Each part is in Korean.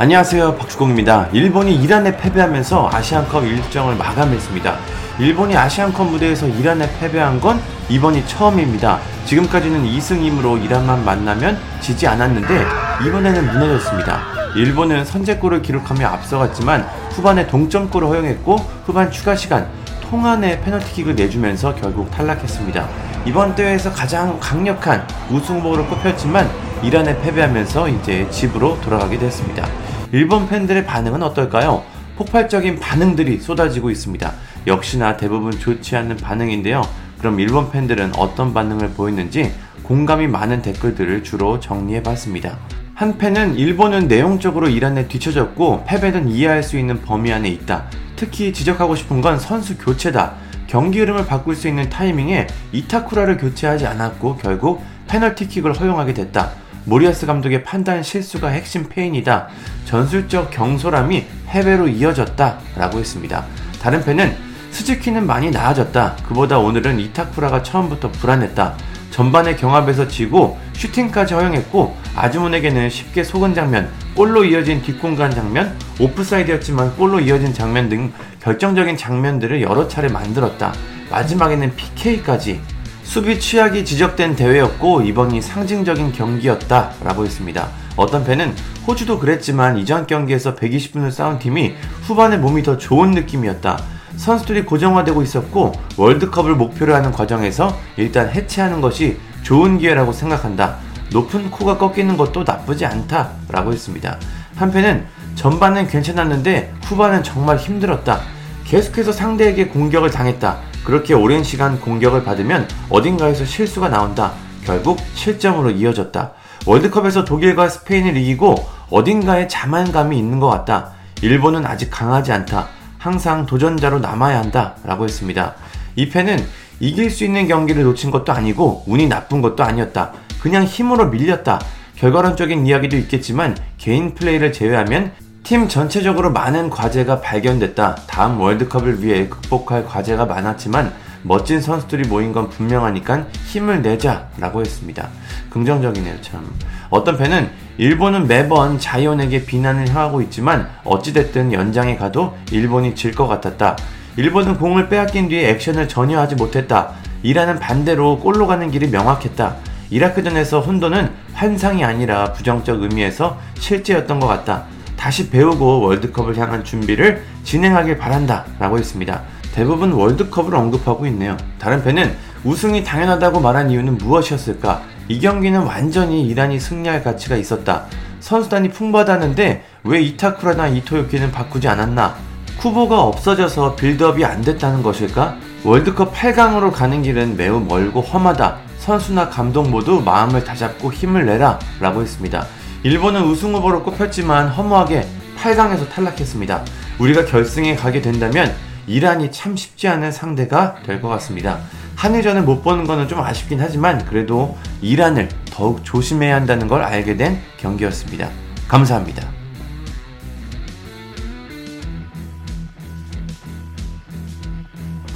안녕하세요 박주공입니다. 일본이 이란에 패배하면서 아시안컵 일정을 마감했습니다. 일본이 아시안컵 무대에서 이란에 패배한 건 이번이 처음입니다. 지금까지는 2승 2무로 이란만 만나면 지지 않았는데 이번에는 무너졌습니다. 일본은 선제골을 기록하며 앞서갔지만 후반에 동점골을 허용했고 후반 추가 시간 통안에 페널티킥을 내주면서 결국 탈락했습니다. 이번 대회에서 가장 강력한 우승 후보로 꼽혔지만 이란에 패배하면서 이제 집으로 돌아가게 됐습니다. 일본 팬들의 반응은 어떨까요? 폭발적인 반응들이 쏟아지고 있습니다. 역시나 대부분 좋지 않는 반응인데요. 그럼 일본 팬들은 어떤 반응을 보였는지 공감이 많은 댓글들을 주로 정리해 봤습니다. 한 팬은 일본은 내용적으로 이란에 뒤처졌고 패배는 이해할 수 있는 범위 안에 있다. 특히 지적하고 싶은 건 선수 교체다. 경기 흐름을 바꿀 수 있는 타이밍에 이타쿠라를 교체하지 않았고 결국 페널티킥을 허용하게 됐다. 모리아스 감독의 판단 실수가 핵심 페인이다. 전술적 경솔함이 해외로 이어졌다. 라고 했습니다. 다른 팬은 스즈키는 많이 나아졌다. 그보다 오늘은 이타쿠라가 처음부터 불안했다. 전반에 경합에서 지고 슈팅까지 허용했고 아주문에게는 쉽게 속은 장면, 골로 이어진 뒷공간 장면, 오프사이드였지만 골로 이어진 장면 등 결정적인 장면들을 여러 차례 만들었다. 마지막에는 PK까지 수비 취약이 지적된 대회였고 이번이 상징적인 경기였다 라고 했습니다. 어떤 팬은 호주도 그랬지만 이전 경기에서 120분을 싸운 팀이 후반에 몸이 더 좋은 느낌이었다. 선수들이 고정화되고 있었고 월드컵을 목표로 하는 과정에서 일단 해체하는 것이 좋은 기회라고 생각한다. 높은 코가 꺾이는 것도 나쁘지 않다 라고 했습니다. 한편은 전반은 괜찮았는데 후반은 정말 힘들었다. 계속해서 상대에게 공격을 당했다. 그렇게 오랜 시간 공격을 받으면 어딘가에서 실수가 나온다. 결국 실점으로 이어졌다. 월드컵에서 독일과 스페인을 이기고 어딘가에 자만감이 있는 것 같다. 일본은 아직 강하지 않다. 항상 도전자로 남아야 한다. 라고 했습니다. 이 팬은 이길 수 있는 경기를 놓친 것도 아니고 운이 나쁜 것도 아니었다. 그냥 힘으로 밀렸다. 결과론적인 이야기도 있겠지만 개인 플레이를 제외하면 팀 전체적으로 많은 과제가 발견됐다. 다음 월드컵을 위해 극복할 과제가 많았지만 멋진 선수들이 모인 건 분명하니까 힘을 내자 라고 했습니다. 긍정적이네요, 참. 어떤 팬은 일본은 매번 자이온에게 비난을 향하고 있지만 어찌됐든 연장에 가도 일본이 질 것 같았다. 일본은 공을 빼앗긴 뒤에 액션을 전혀 하지 못했다. 이라는 반대로 골로 가는 길이 명확했다. 이라크전에서 혼돈은 환상이 아니라 부정적 의미에서 실제였던 것 같다. 다시 배우고 월드컵을 향한 준비를 진행하길 바란다 라고 했습니다. 대부분 월드컵을 언급하고 있네요. 다른 팬은 우승이 당연하다고 말한 이유는 무엇이었을까? 이 경기는 완전히 이란이 승리할 가치가 있었다. 선수단이 풍부하다는데 왜 이타쿠라나 이토요키는 바꾸지 않았나? 쿠보가 없어져서 빌드업이 안 됐다는 것일까? 월드컵 8강으로 가는 길은 매우 멀고 험하다. 선수나 감독 모두 마음을 다잡고 힘을 내라 라고 했습니다. 일본은 우승 후보로 꼽혔지만 허무하게 8강에서 탈락했습니다. 우리가 결승에 가게 된다면 이란이 참 쉽지 않은 상대가 될 것 같습니다. 한일전을 못 보는 것은 좀 아쉽긴 하지만 그래도 이란을 더욱 조심해야 한다는 걸 알게 된 경기였습니다. 감사합니다.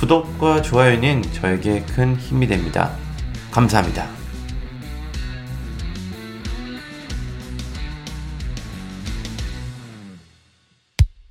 구독과 좋아요는 저에게 큰 힘이 됩니다. 감사합니다.